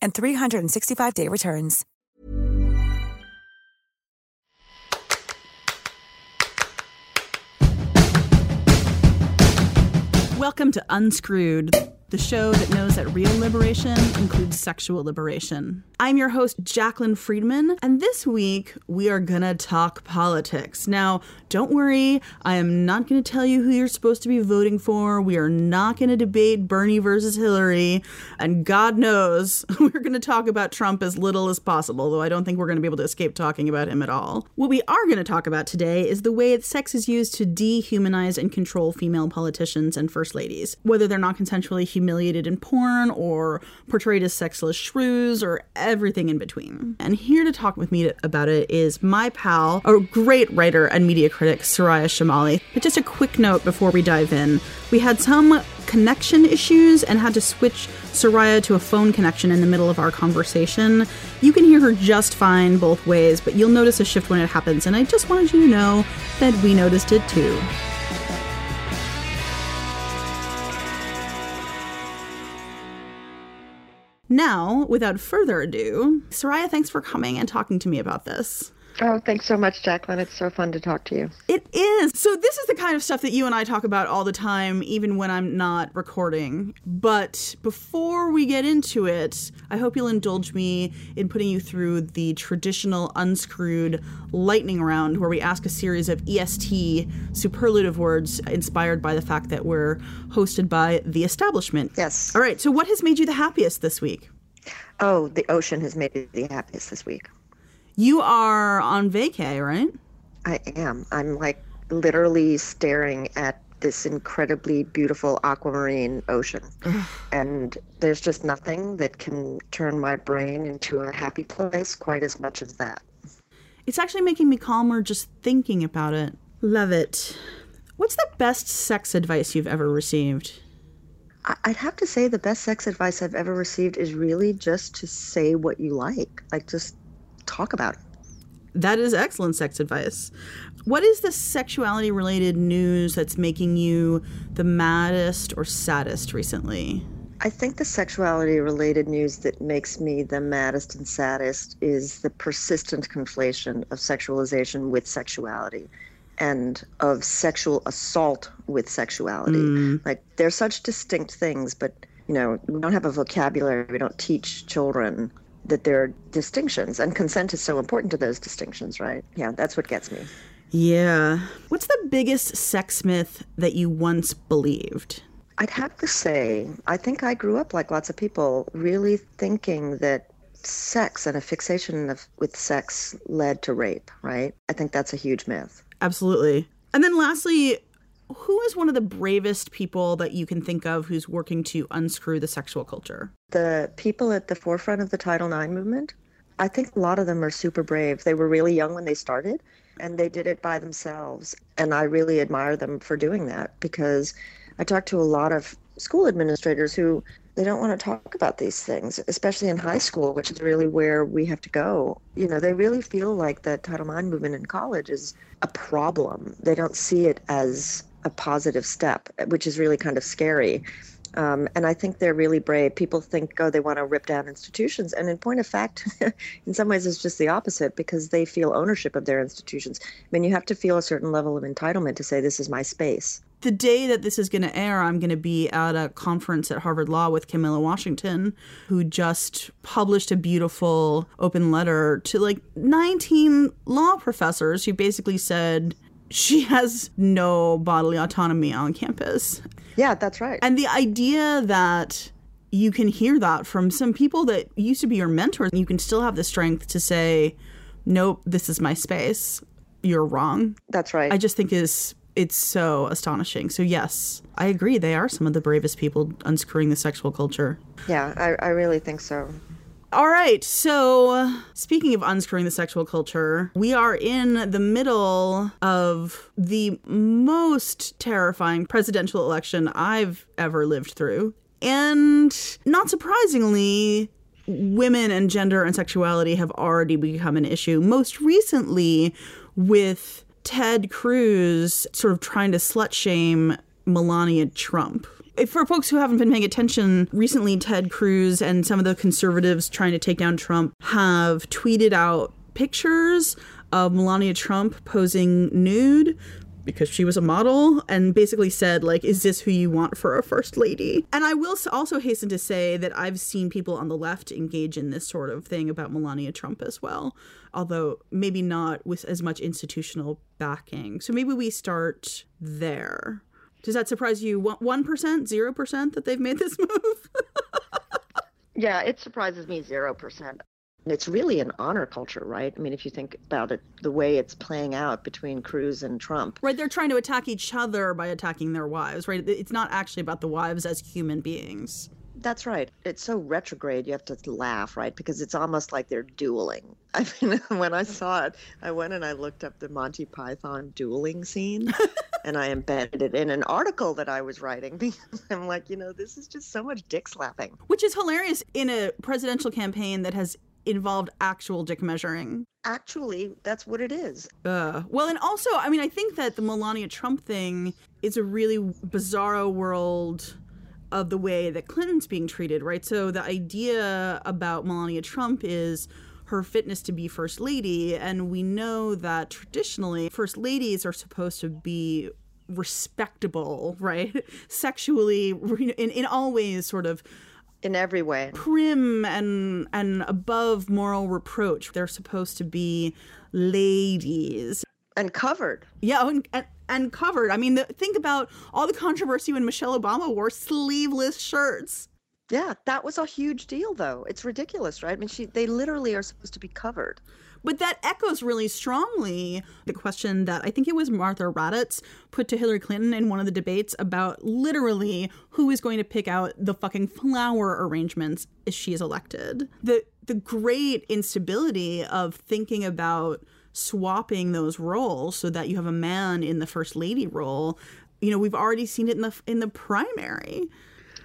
and 365-day returns. Welcome to Unscrewed, the show that knows that real liberation includes sexual liberation. I'm your host, Jaclyn Friedman, and this week we are gonna talk politics. Now, don't worry, I am not gonna tell you who you're supposed to be voting for. We are not gonna debate Bernie versus Hillary, and God knows we're gonna talk about Trump as little as possible, though I don't think we're gonna be able to escape talking about him at all. What we are gonna talk about today is the way that sex is used to dehumanize and control female politicians and first ladies, whether they're not consensually humiliated in porn or portrayed as sexless shrews or everything in between. And here to talk with me about it is my pal, a great writer and media critic, Soraya Chemaly. But just a quick note before we dive in we had some connection issues and had to switch Soraya to a phone connection in the middle of our conversation. You can hear her just fine both ways, but you'll notice a shift when it happens, and I just wanted you to know that we noticed it too. Now, without further ado, Soraya, thanks for coming and talking to me about this. Oh, thanks so much, Jaclyn. It's so fun to talk to you. It is. So, this is the kind of stuff that you and I talk about all the time, even when I'm not recording. But before we get into it, I hope you'll indulge me in putting you through the traditional unscrewed lightning round where we ask a series of EST superlative words inspired by the fact that we're hosted by the establishment. Yes. All right. So, what has made you the happiest this week? Oh, the ocean has made me the happiest this week. You are on vacay, right? I am. I'm like literally staring at this incredibly beautiful aquamarine ocean. and there's just nothing that can turn my brain into a happy place quite as much as that. It's actually making me calmer just thinking about it. Love it. What's the best sex advice you've ever received? I- I'd have to say the best sex advice I've ever received is really just to say what you like. Like just talk about it. That is excellent sex advice. What is the sexuality related news that's making you the maddest or saddest recently? I think the sexuality related news that makes me the maddest and saddest is the persistent conflation of sexualization with sexuality and of sexual assault with sexuality. Mm. Like they're such distinct things, but you know, we don't have a vocabulary, we don't teach children that there are distinctions and consent is so important to those distinctions, right? Yeah, that's what gets me. Yeah. What's the biggest sex myth that you once believed? I'd have to say, I think I grew up like lots of people, really thinking that sex and a fixation of, with sex led to rape, right? I think that's a huge myth. Absolutely. And then lastly, who is one of the bravest people that you can think of who's working to unscrew the sexual culture? The people at the forefront of the Title IX movement, I think a lot of them are super brave. They were really young when they started and they did it by themselves. And I really admire them for doing that because I talked to a lot of school administrators who they don't want to talk about these things, especially in high school, which is really where we have to go. You know, they really feel like the Title IX movement in college is a problem. They don't see it as a positive step, which is really kind of scary. Um, and I think they're really brave. People think, oh, they want to rip down institutions. And in point of fact, in some ways, it's just the opposite because they feel ownership of their institutions. I mean, you have to feel a certain level of entitlement to say, this is my space. the day that this is going to air, I'm going to be at a conference at Harvard Law with Kamilah Willingham, who just published a beautiful open letter to like 19 law professors who basically said she has no bodily autonomy on campus. Yeah, that's right. And the idea that you can hear that from some people that used to be your mentors, you can still have the strength to say, nope, this is my space. You're wrong. That's right. I just think is it's so astonishing. So yes, I agree. They are some of the bravest people unscrewing the sexual culture. Yeah, I, I really think so. All right. So, speaking of unscrewing the sexual culture, we are in the middle of the most terrifying presidential election I've ever lived through. And not surprisingly, women and gender and sexuality have already become an issue. Most recently, with Ted Cruz sort of trying to slut shame Melania Trump. For folks who haven't been paying attention, recently Ted Cruz and some of the conservatives trying to take down Trump have tweeted out pictures of Melania Trump posing nude because she was a model and basically said like is this who you want for a first lady? And i will also hasten to say that i've seen people on the left engage in this sort of thing about melania trump as well although maybe not with as much institutional backing. So maybe we start there does that surprise you 1% 0% that they've made this move yeah it surprises me 0% it's really an honor culture, right? I mean, if you think about it, the way it's playing out between Cruz and Trump. Right, they're trying to attack each other by attacking their wives, right? It's not actually about the wives as human beings. That's right. It's so retrograde, you have to laugh, right? Because it's almost like they're dueling. I mean, when I saw it, I went and I looked up the Monty Python dueling scene and I embedded it in an article that I was writing because I'm like, you know, this is just so much dick slapping. Which is hilarious in a presidential campaign that has involved actual dick measuring. Actually, that's what it is. Uh, well, and also, I mean, I think that the Melania Trump thing is a really bizarro world of the way that Clinton's being treated, right? So the idea about Melania Trump is her fitness to be first lady, and we know that traditionally first ladies are supposed to be respectable, right? Sexually, in, in all ways, sort of in every way prim and and above moral reproach they're supposed to be ladies and covered yeah oh, and, and, and covered. I mean the, think about all the controversy when michelle obama wore sleeveless shirts. Yeah that was a huge deal though. It's ridiculous right? I mean she they literally are supposed to be covered. But that echoes really strongly the question that I think it was Martha Raddatz put to Hillary Clinton in one of the debates about literally who is going to pick out the fucking flower arrangements if she is elected. The the great instability of thinking about swapping those roles so that you have a man in the first lady role. You know, we've already seen it in the in the primary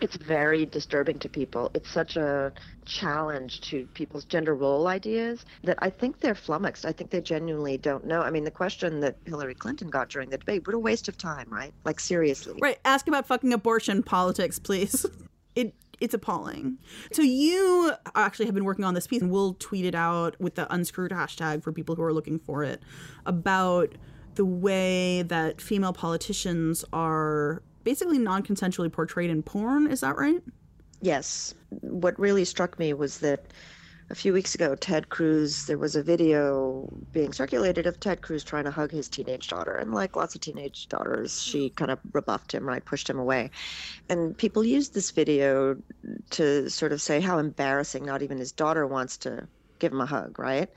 it's very disturbing to people. It's such a challenge to people's gender role ideas that I think they're flummoxed. I think they genuinely don't know. I mean, the question that Hillary Clinton got during the debate, what a waste of time, right? Like seriously. Right. Ask about fucking abortion politics, please. it it's appalling. So you actually have been working on this piece, and we'll tweet it out with the unscrewed hashtag for people who are looking for it about the way that female politicians are basically non consensually portrayed in porn. Is that right? Yes. What really struck me was that a few weeks ago, Ted Cruz, there was a video being circulated of Ted Cruz trying to hug his teenage daughter. And like lots of teenage daughters, she kind of rebuffed him, right? Pushed him away. And people used this video to sort of say how embarrassing, not even his daughter wants to give him a hug, right?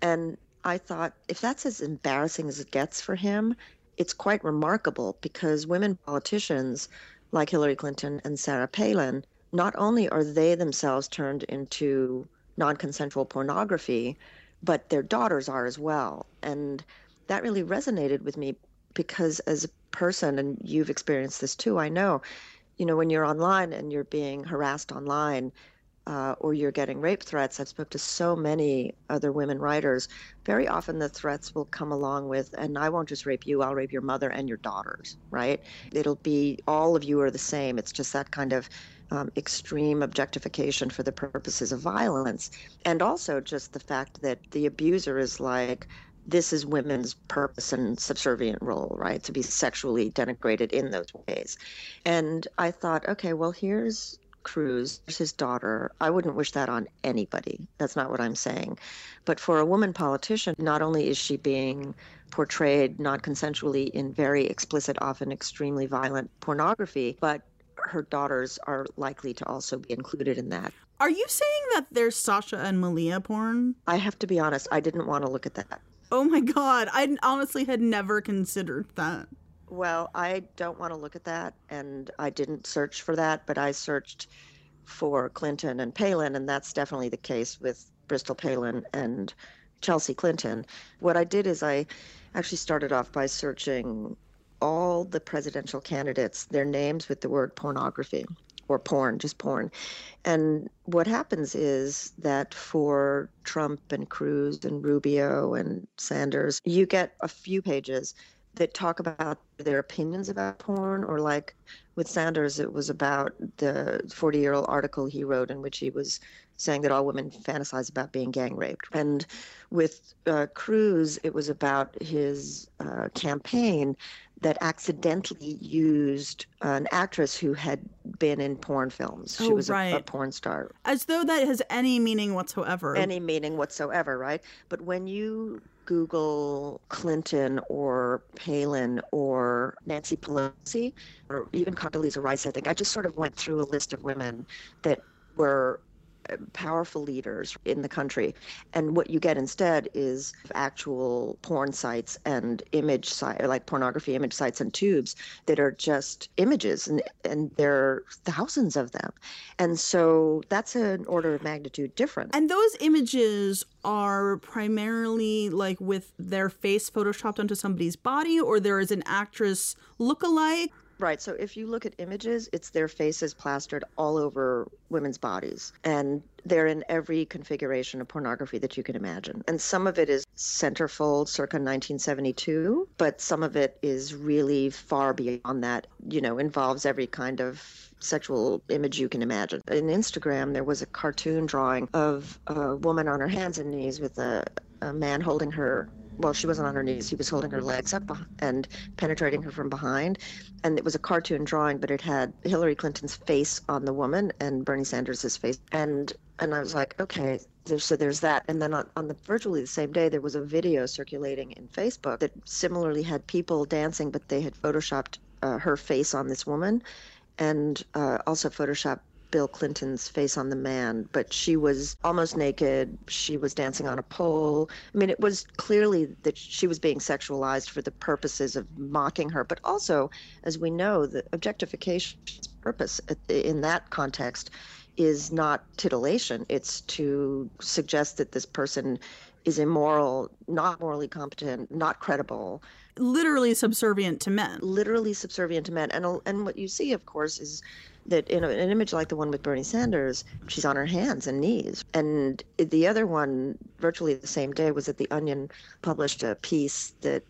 And I thought, if that's as embarrassing as it gets for him, it's quite remarkable because women politicians like Hillary Clinton and Sarah Palin, not only are they themselves turned into non consensual pornography, but their daughters are as well. And that really resonated with me because as a person, and you've experienced this too, I know, you know, when you're online and you're being harassed online, uh, or you're getting rape threats, I've spoke to so many other women writers. Very often the threats will come along with, and I won't just rape you, I'll rape your mother and your daughters, right? It'll be all of you are the same. It's just that kind of um, extreme objectification for the purposes of violence. And also just the fact that the abuser is like, this is women's purpose and subservient role, right? To be sexually denigrated in those ways. And I thought, okay, well, here's Cruz, his daughter. I wouldn't wish that on anybody. That's not what I'm saying. But for a woman politician, not only is she being portrayed non consensually in very explicit, often extremely violent pornography, but her daughters are likely to also be included in that. Are you saying that there's Sasha and Malia porn? I have to be honest, I didn't want to look at that. Oh my god, I honestly had never considered that. Well, I don't want to look at that, and I didn't search for that, but I searched for Clinton and Palin, and that's definitely the case with Bristol Palin and Chelsea Clinton. What I did is I actually started off by searching all the presidential candidates, their names with the word pornography or porn, just porn. And what happens is that for Trump and Cruz and Rubio and Sanders, you get a few pages that talk about their opinions about porn, or like with Sanders, it was about the 40 year old article he wrote in which he was saying that all women fantasize about being gang raped. And with uh, Cruz, it was about his uh, campaign that accidentally used an actress who had been in porn films. She Oh, was a- a, porn star. As though that has any meaning whatsoever. Any meaning whatsoever, right? But when you Google Clinton or Palin or Nancy Pelosi or even Condoleezza Rice, I think I just sort of went through a list of women that were powerful leaders in the country. And what you get instead is actual porn sites and image site like pornography image sites and tubes that are just images and and there are thousands of them. And so that's an order of magnitude different. And those images are primarily like with their face photoshopped onto somebody's body, or there is an actress look-alike. Right. So if you look at images, it's their faces plastered all over women's bodies. And they're in every configuration of pornography that you can imagine. And some of it is centerfold circa 1972, but some of it is really far beyond that, you know, involves every kind of sexual image you can imagine. In Instagram, there was a cartoon drawing of a woman on her hands and knees with a, a man holding her well, she wasn't on her knees. He was holding her legs up and penetrating her from behind. And it was a cartoon drawing, but it had Hillary Clinton's face on the woman and Bernie Sanders' face. And and I was like, okay, there's, so there's that. And then on, on the virtually the same day, there was a video circulating in Facebook that similarly had people dancing, but they had photoshopped uh, her face on this woman, and uh, also photoshopped Bill Clinton's face on the man, but she was almost naked. She was dancing on a pole. I mean, it was clearly that she was being sexualized for the purposes of mocking her, but also, as we know, the objectification's purpose in that context is not titillation. It's to suggest that this person is immoral, not morally competent, not credible, literally subservient to men. literally subservient to men. And and what you see, of course, is that in an image like the one with Bernie Sanders, she's on her hands and knees. And the other one, virtually the same day, was that the Onion published a piece that.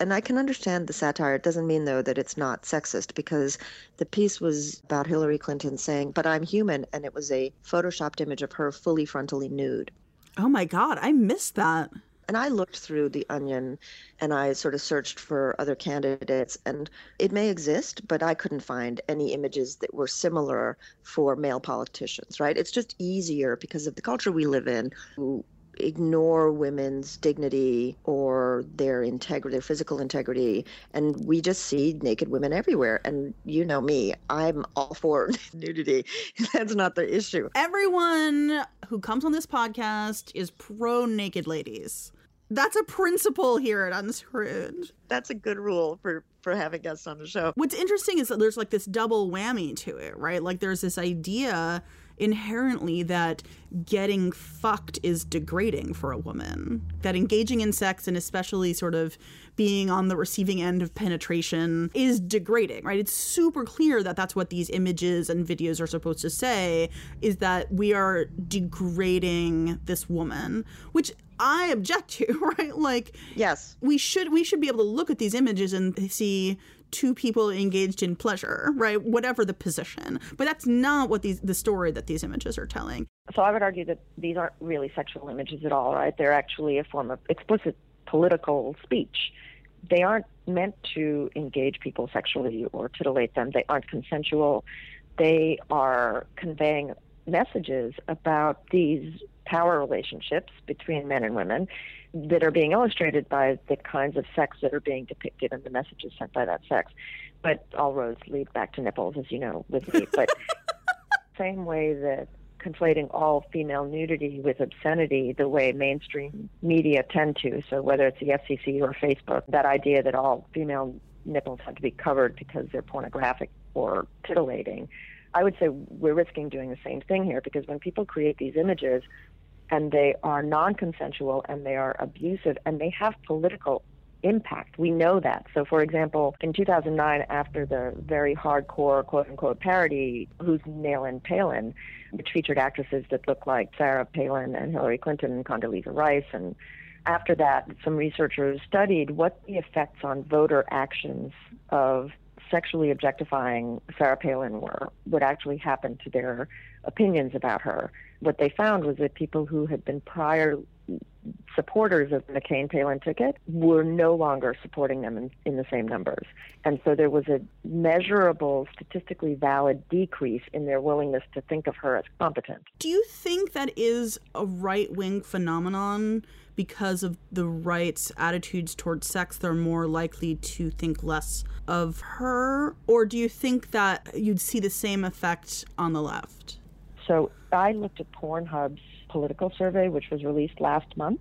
And I can understand the satire. It doesn't mean, though, that it's not sexist because the piece was about Hillary Clinton saying, But I'm human. And it was a photoshopped image of her fully frontally nude. Oh my god, I missed that. And I looked through the onion and I sort of searched for other candidates, and it may exist, but I couldn't find any images that were similar for male politicians, right? It's just easier because of the culture we live in to ignore women's dignity or their integrity, their physical integrity. And we just see naked women everywhere. And you know me, I'm all for nudity. That's not the issue. Everyone who comes on this podcast is pro naked ladies. That's a principle here at Unscrewed. That's a good rule for, for having guests on the show. What's interesting is that there's like this double whammy to it, right? Like there's this idea inherently that getting fucked is degrading for a woman. That engaging in sex and especially sort of being on the receiving end of penetration is degrading, right? It's super clear that that's what these images and videos are supposed to say is that we are degrading this woman, which I object to, right? Like Yes. we should we should be able to look at these images and see two people engaged in pleasure, right? Whatever the position. But that's not what these the story that these images are telling. So I would argue that these aren't really sexual images at all, right? They're actually a form of explicit political speech. They aren't meant to engage people sexually or titillate them. They aren't consensual. They are conveying messages about these power relationships between men and women that are being illustrated by the kinds of sex that are being depicted and the messages sent by that sex. But all roads lead back to nipples, as you know, with me. But same way that conflating all female nudity with obscenity the way mainstream media tend to. So whether it's the FCC or Facebook, that idea that all female nipples have to be covered because they're pornographic or titillating. I would say we're risking doing the same thing here because when people create these images and they are non consensual and they are abusive and they have political impact. We know that. So, for example, in 2009, after the very hardcore quote unquote parody, Who's Nailin' Palin, which featured actresses that looked like Sarah Palin and Hillary Clinton and Condoleezza Rice. And after that, some researchers studied what the effects on voter actions of sexually objectifying Sarah Palin were, would actually happen to their opinions about her. What they found was that people who had been prior supporters of the McCain Palin ticket were no longer supporting them in, in, the same numbers. And so there was a measurable, statistically valid decrease in their willingness to think of her as competent. Do you think that is a right wing phenomenon? Because of the right's attitudes towards sex, they're more likely to think less of her? Or do you think that you'd see the same effect on the left? So I looked at Pornhub's political survey, which was released last month.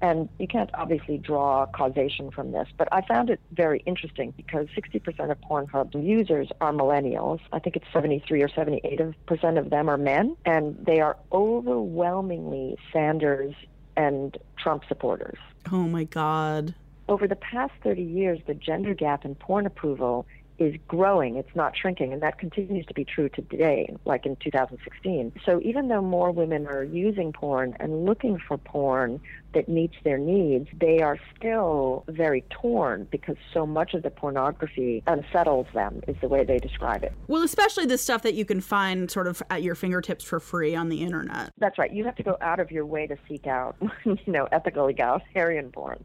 And you can't obviously draw causation from this, but I found it very interesting because 60% of Pornhub users are millennials. I think it's 73 or 78% of them are men, and they are overwhelmingly Sanders and Trump supporters. Oh my God. Over the past 30 years, the gender gap in porn approval is growing, it's not shrinking, and that continues to be true today, like in 2016. So even though more women are using porn and looking for porn that meets their needs, they are still very torn because so much of the pornography unsettles them, is the way they describe it. Well, especially the stuff that you can find sort of at your fingertips for free on the internet. That's right. You have to go out of your way to seek out, you know, ethical egalitarian porn.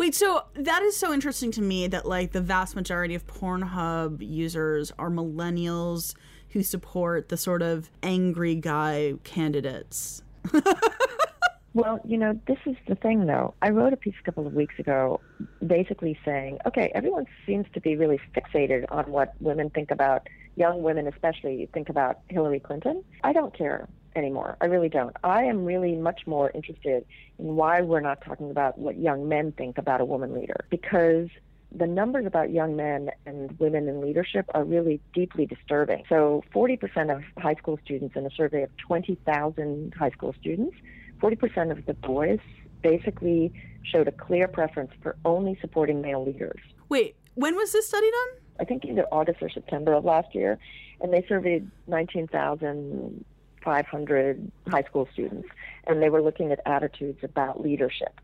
Wait, so that is so interesting to me that like the vast majority of Pornhub users are millennials who support the sort of angry guy candidates. Well, you know, this is the thing, though. I wrote a piece a couple of weeks ago basically saying, okay, everyone seems to be really fixated on what women think about, young women especially, think about Hillary Clinton. I don't care anymore. I really don't. I am really much more interested in why we're not talking about what young men think about a woman leader because the numbers about young men and women in leadership are really deeply disturbing. So 40% of high school students in a survey of 20,000 high school students, 40% of the boys basically showed a clear preference for only supporting male leaders. Wait, when was this study done? I think either August or September of last year, and they surveyed 19,000 500 high school students, and they were looking at attitudes about leadership.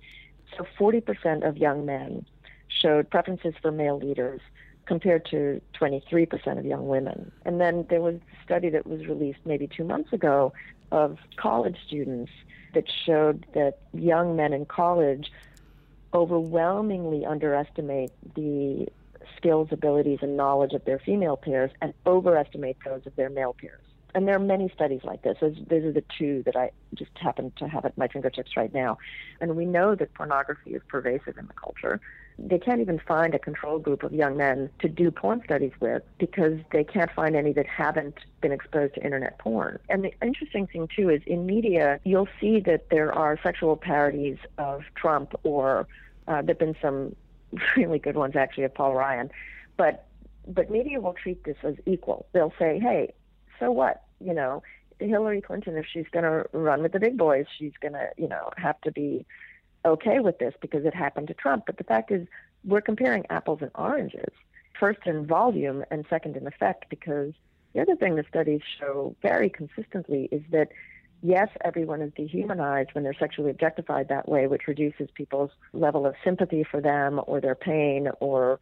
So 40% of young men showed preferences for male leaders compared to 23% of young women. And then there was a study that was released maybe two months ago of college students that showed that young men in college overwhelmingly underestimate the skills, abilities, and knowledge of their female peers and overestimate those of their male peers. And there are many studies like this. Those, those are the two that I just happen to have at my fingertips right now. And we know that pornography is pervasive in the culture. They can't even find a control group of young men to do porn studies with because they can't find any that haven't been exposed to internet porn. And the interesting thing, too, is in media, you'll see that there are sexual parodies of Trump, or uh, there have been some really good ones, actually, of Paul Ryan. But but media will treat this as equal. They'll say, hey, so what? You know, Hillary Clinton, if she's going to run with the big boys, she's going to, you know, have to be okay with this because it happened to Trump. But the fact is, we're comparing apples and oranges, first in volume and second in effect, because the other thing the studies show very consistently is that yes, everyone is dehumanized when they're sexually objectified that way, which reduces people's level of sympathy for them or their pain or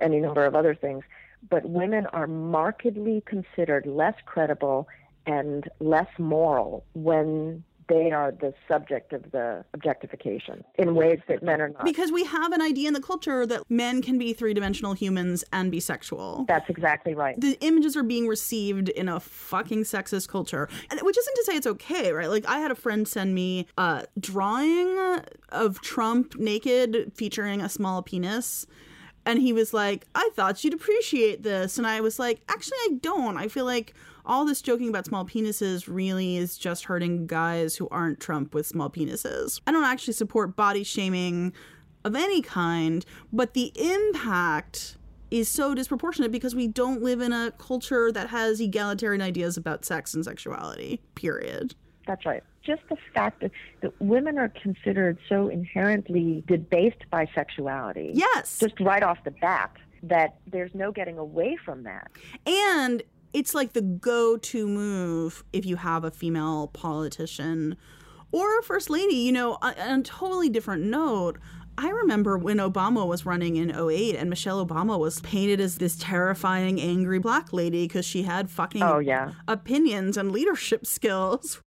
any number of other things. But women are markedly considered less credible and less moral when they are the subject of the objectification in ways that men are not. Because we have an idea in the culture that men can be three dimensional humans and be sexual. That's exactly right. The images are being received in a fucking sexist culture, which isn't to say it's okay, right? Like I had a friend send me a drawing of Trump naked featuring a small penis. And he was like, I thought you'd appreciate this. And I was like, actually, I don't. I feel like all this joking about small penises really is just hurting guys who aren't Trump with small penises. I don't actually support body shaming of any kind, but the impact is so disproportionate because we don't live in a culture that has egalitarian ideas about sex and sexuality, period. That's right. Just the fact that, that women are considered so inherently debased by sexuality. Yes. Just right off the bat, that there's no getting away from that. And it's like the go-to move if you have a female politician or a first lady. You know, on, on a totally different note. I remember when Obama was running in 08 and Michelle Obama was painted as this terrifying, angry black lady because she had fucking oh, yeah. opinions and leadership skills.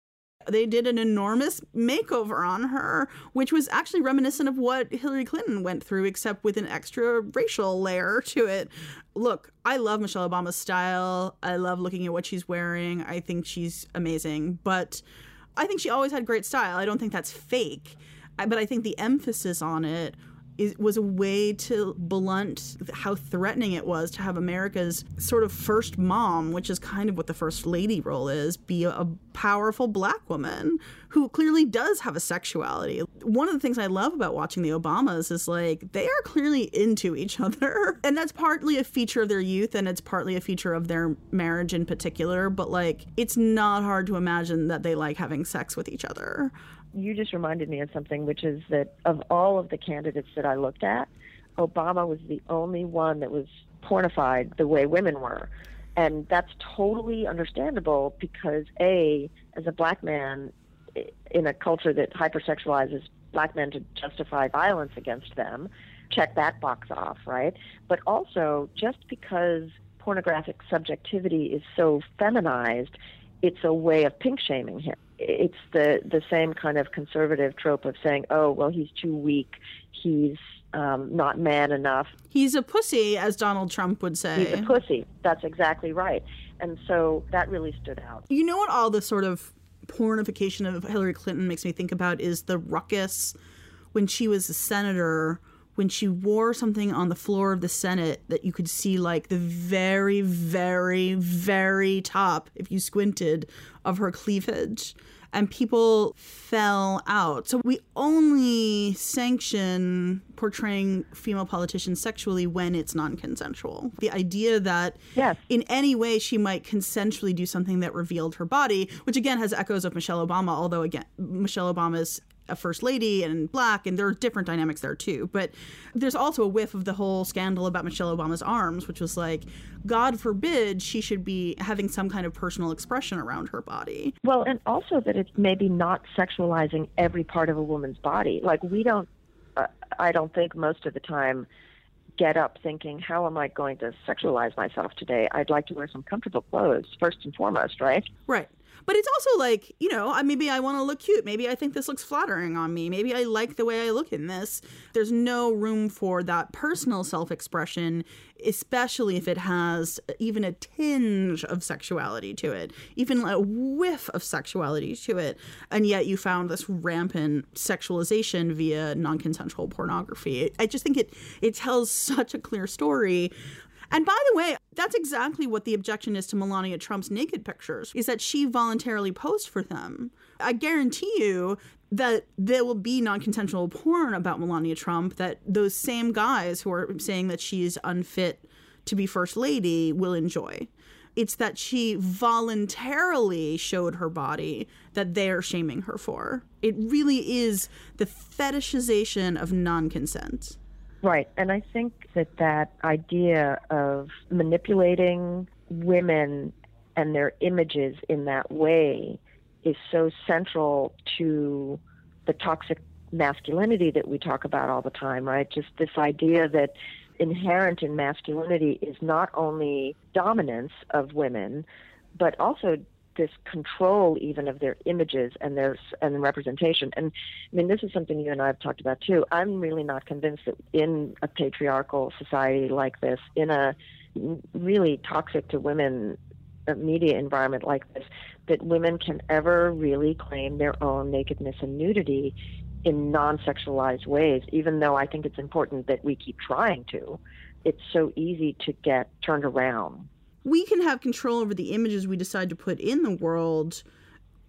They did an enormous makeover on her, which was actually reminiscent of what Hillary Clinton went through, except with an extra racial layer to it. Look, I love Michelle Obama's style. I love looking at what she's wearing. I think she's amazing. But I think she always had great style. I don't think that's fake. but I think the emphasis on it was a way to blunt how threatening it was to have America's sort of first mom, which is kind of what the first lady role is, be a, a powerful black woman who clearly does have a sexuality. One of the things I love about watching the Obamas is like they are clearly into each other. And that's partly a feature of their youth and it's partly a feature of their marriage in particular, but like it's not hard to imagine that they like having sex with each other you just reminded me of something, which is that of all of the candidates that I looked at, Obama was the only one that was pornified the way women were. And that's totally understandable because, A, as a black man in a culture that hypersexualizes black men to justify violence against them, check that box off, right? But also, just because pornographic subjectivity is so feminized, it's a way of pink shaming him it's the the same kind of conservative trope of saying, "Oh, well, he's too weak. He's um, not man enough. He's a pussy," as Donald Trump would say. He's a pussy. That's exactly right. And so that really stood out. You know what? All the sort of pornification of Hillary Clinton makes me think about is the ruckus when she was a senator when she wore something on the floor of the Senate that you could see like the very, very, very top, if you squinted, of her cleavage. And people fell out. So we only sanction portraying female politicians sexually when it's non consensual. The idea that yes. in any way she might consensually do something that revealed her body, which again has echoes of Michelle Obama, although again, Michelle Obama's a first lady and black, and there are different dynamics there too. But there's also a whiff of the whole scandal about Michelle Obama's arms, which was like, God forbid she should be having some kind of personal expression around her body. Well, and also that it's maybe not sexualizing every part of a woman's body. Like, we don't, uh, I don't think most of the time, get up thinking, how am I going to sexualize myself today? I'd like to wear some comfortable clothes, first and foremost, right? Right. But it's also like, you know, maybe I want to look cute. Maybe I think this looks flattering on me. Maybe I like the way I look in this. There's no room for that personal self expression, especially if it has even a tinge of sexuality to it, even a whiff of sexuality to it. And yet you found this rampant sexualization via non consensual pornography. I just think it, it tells such a clear story and by the way, that's exactly what the objection is to Melania Trump's naked pictures, is that she voluntarily posed for them. I guarantee you that there will be non-consensual porn about Melania Trump that those same guys who are saying that she's unfit to be first lady will enjoy. It's that she voluntarily showed her body that they're shaming her for. It really is the fetishization of non-consent. Right. And I think that that idea of manipulating women and their images in that way is so central to the toxic masculinity that we talk about all the time, right? Just this idea that inherent in masculinity is not only dominance of women, but also this control even of their images and their and representation. And I mean, this is something you and I have talked about too. I'm really not convinced that in a patriarchal society like this, in a really toxic to women uh, media environment like this, that women can ever really claim their own nakedness and nudity in non-sexualized ways. Even though I think it's important that we keep trying to, it's so easy to get turned around we can have control over the images we decide to put in the world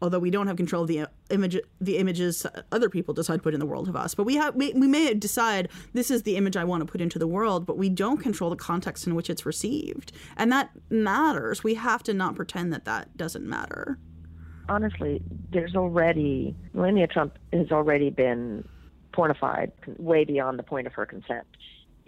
although we don't have control of the uh, image the images other people decide to put in the world of us. But we have we, we may decide this is the image i want to put into the world but we don't control the context in which it's received. And that matters. We have to not pretend that that doesn't matter. Honestly there's already melania trump has already been pornified way beyond the point of her consent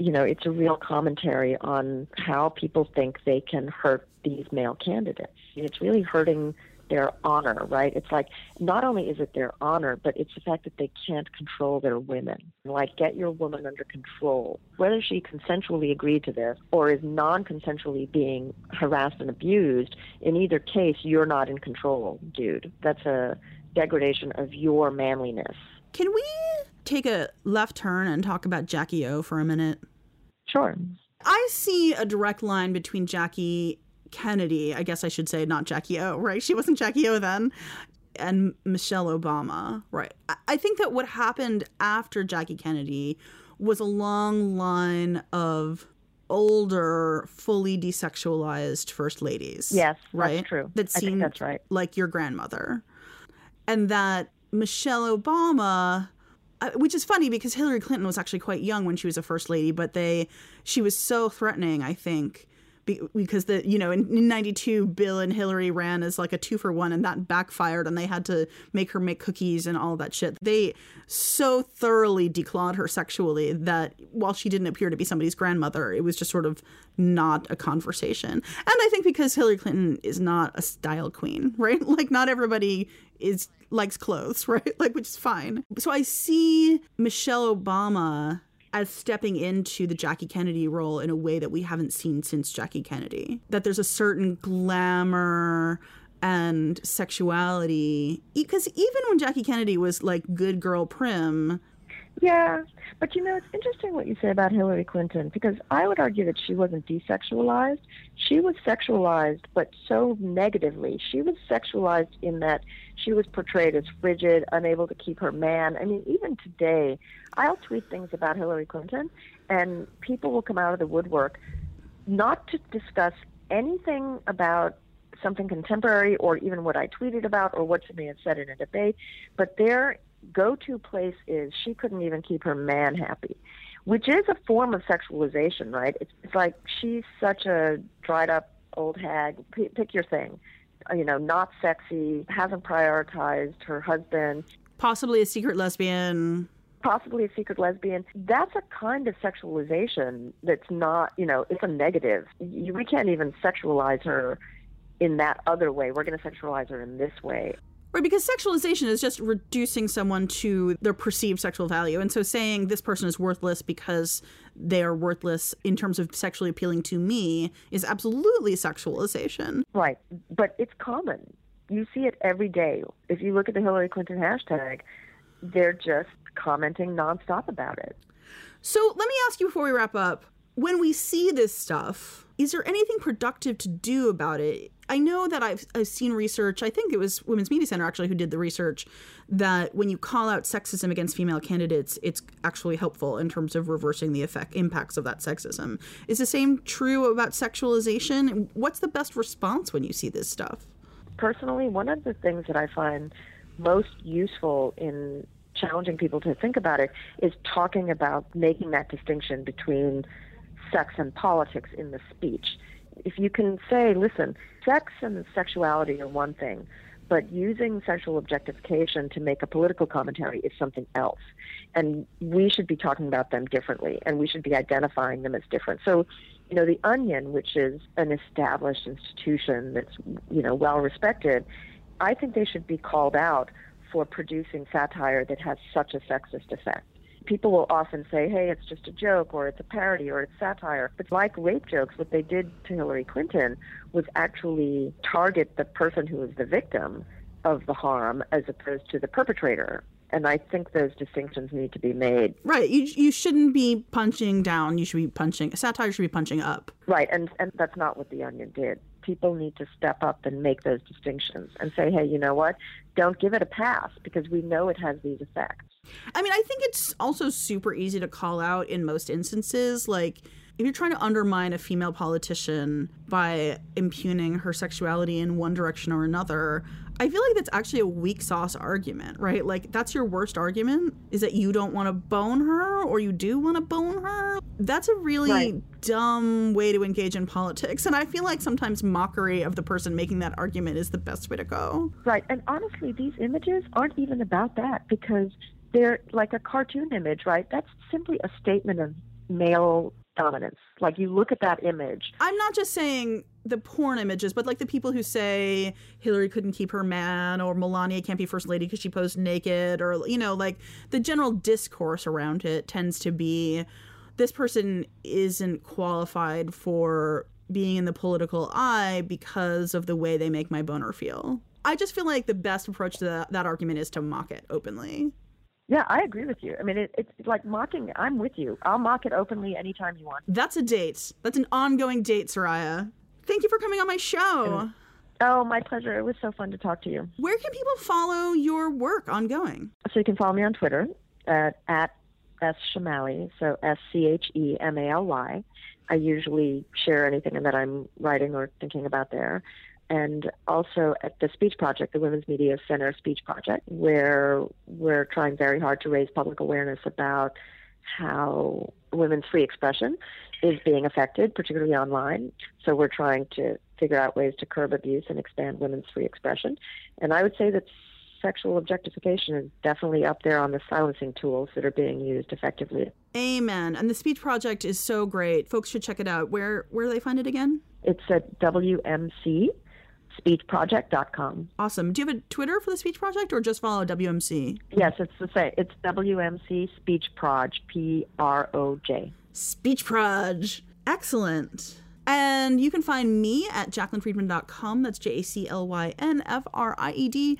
you know, it's a real commentary on how people think they can hurt these male candidates. It's really hurting their honor, right? It's like not only is it their honor, but it's the fact that they can't control their women. Like, get your woman under control. Whether she consensually agreed to this or is non consensually being harassed and abused, in either case, you're not in control, dude. That's a degradation of your manliness. Can we take a left turn and talk about Jackie O for a minute? Sure. I see a direct line between Jackie Kennedy, I guess I should say not Jackie O, right? She wasn't Jackie O then, and Michelle Obama, right? I think that what happened after Jackie Kennedy was a long line of older, fully desexualized first ladies. Yes, right. That's true. That seemed that's right. like your grandmother, and that Michelle Obama which is funny because Hillary Clinton was actually quite young when she was a first lady, but they she was so threatening, I think, because the you know in, in 92 bill and hillary ran as like a two for one and that backfired and they had to make her make cookies and all that shit. They so thoroughly declawed her sexually that while she didn't appear to be somebody's grandmother it was just sort of not a conversation. And i think because hillary clinton is not a style queen right? Like not everybody is likes clothes right? Like which is fine. So i see michelle obama as stepping into the Jackie Kennedy role in a way that we haven't seen since Jackie Kennedy. That there's a certain glamour and sexuality. Because even when Jackie Kennedy was like good girl prim, yeah, but you know, it's interesting what you say about Hillary Clinton because I would argue that she wasn't desexualized. She was sexualized, but so negatively. She was sexualized in that she was portrayed as frigid, unable to keep her man. I mean, even today, I'll tweet things about Hillary Clinton, and people will come out of the woodwork not to discuss anything about something contemporary or even what I tweeted about or what somebody had said in a debate, but they're go to place is she couldn't even keep her man happy, which is a form of sexualization, right? It's, it's like she's such a dried up old hag. P- pick your thing. Uh, you know, not sexy, hasn't prioritized her husband. Possibly a secret lesbian. Possibly a secret lesbian. That's a kind of sexualization that's not, you know, it's a negative. You, we can't even sexualize her in that other way. We're going to sexualize her in this way. Right, because sexualization is just reducing someone to their perceived sexual value. And so saying this person is worthless because they are worthless in terms of sexually appealing to me is absolutely sexualization. Right. But it's common. You see it every day. If you look at the Hillary Clinton hashtag, they're just commenting nonstop about it. So let me ask you before we wrap up when we see this stuff, is there anything productive to do about it? I know that I've, I've seen research, I think it was Women's Media Center actually who did the research, that when you call out sexism against female candidates, it's actually helpful in terms of reversing the effect impacts of that sexism. Is the same true about sexualization? What's the best response when you see this stuff? Personally, one of the things that I find most useful in challenging people to think about it is talking about making that distinction between sex and politics in the speech. If you can say, listen, sex and sexuality are one thing, but using sexual objectification to make a political commentary is something else. And we should be talking about them differently, and we should be identifying them as different. So, you know, The Onion, which is an established institution that's, you know, well respected, I think they should be called out for producing satire that has such a sexist effect people will often say, hey, it's just a joke or it's a parody or it's satire. But like rape jokes, what they did to Hillary Clinton was actually target the person who was the victim of the harm as opposed to the perpetrator. And I think those distinctions need to be made. Right. You, you shouldn't be punching down. You should be punching, satire should be punching up. Right. And, and that's not what The Onion did. People need to step up and make those distinctions and say, hey, you know what? Don't give it a pass because we know it has these effects. I mean, I think it's also super easy to call out in most instances. Like, if you're trying to undermine a female politician by impugning her sexuality in one direction or another, I feel like that's actually a weak sauce argument, right? Like, that's your worst argument is that you don't want to bone her or you do want to bone her. That's a really right. dumb way to engage in politics. And I feel like sometimes mockery of the person making that argument is the best way to go. Right. And honestly, these images aren't even about that because they're like a cartoon image, right? That's simply a statement of male dominance. Like you look at that image. I'm not just saying the porn images, but like the people who say Hillary couldn't keep her man or Melania can't be first lady because she posed naked or, you know, like the general discourse around it tends to be this person isn't qualified for being in the political eye because of the way they make my boner feel. I just feel like the best approach to that, that argument is to mock it openly. Yeah, I agree with you. I mean, it, it's like mocking. I'm with you. I'll mock it openly anytime you want. That's a date. That's an ongoing date, Soraya. Thank you for coming on my show. Oh, my pleasure. It was so fun to talk to you. Where can people follow your work ongoing? So you can follow me on Twitter at, at S Schemaly, so S C H E M A L Y. I usually share anything that I'm writing or thinking about there and also at the Speech Project, the Women's Media Center Speech Project, where we're trying very hard to raise public awareness about how women's free expression is being affected, particularly online. So we're trying to figure out ways to curb abuse and expand women's free expression. And I would say that sexual objectification is definitely up there on the silencing tools that are being used effectively. Amen. And the Speech Project is so great. Folks should check it out. Where where do they find it again? It's at WMC speechproject.com. Awesome. Do you have a Twitter for the Speech Project or just follow WMC? Yes, it's the same. It's WMC Speech Proj, P R O J. Speech Proj. Excellent. And you can find me at jaclynfriedman.com. That's J A C L Y N F R I E D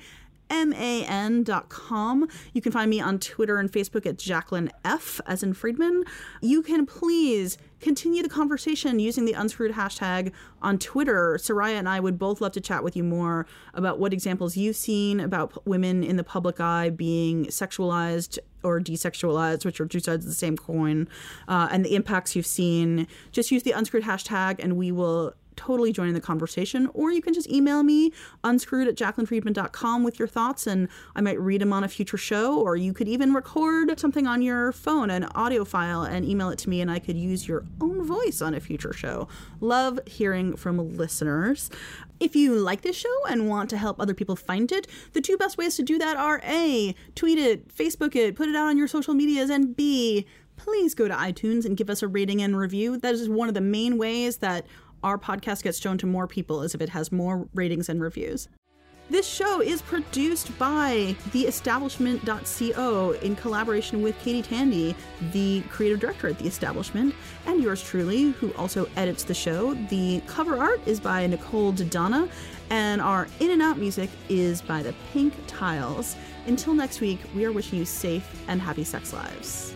man.com. You can find me on Twitter and Facebook at Jaclyn F, as in Friedman. You can please continue the conversation using the unscrewed hashtag on Twitter. Soraya and I would both love to chat with you more about what examples you've seen about women in the public eye being sexualized or desexualized, which are two sides of the same coin, uh, and the impacts you've seen. Just use the unscrewed hashtag and we will totally join in the conversation. Or you can just email me, unscrewed at jaclynfriedman.com with your thoughts, and I might read them on a future show. Or you could even record something on your phone, an audio file, and email it to me, and I could use your own voice on a future show. Love hearing from listeners. If you like this show and want to help other people find it, the two best ways to do that are A, tweet it, Facebook it, put it out on your social medias, and B, please go to iTunes and give us a rating and review. That is one of the main ways that our podcast gets shown to more people as if it has more ratings and reviews. This show is produced by The theestablishment.co in collaboration with Katie Tandy, the creative director at The Establishment, and yours truly, who also edits the show. The cover art is by Nicole Dodonna, And our in and out music is by the Pink Tiles. Until next week, we are wishing you safe and happy sex lives.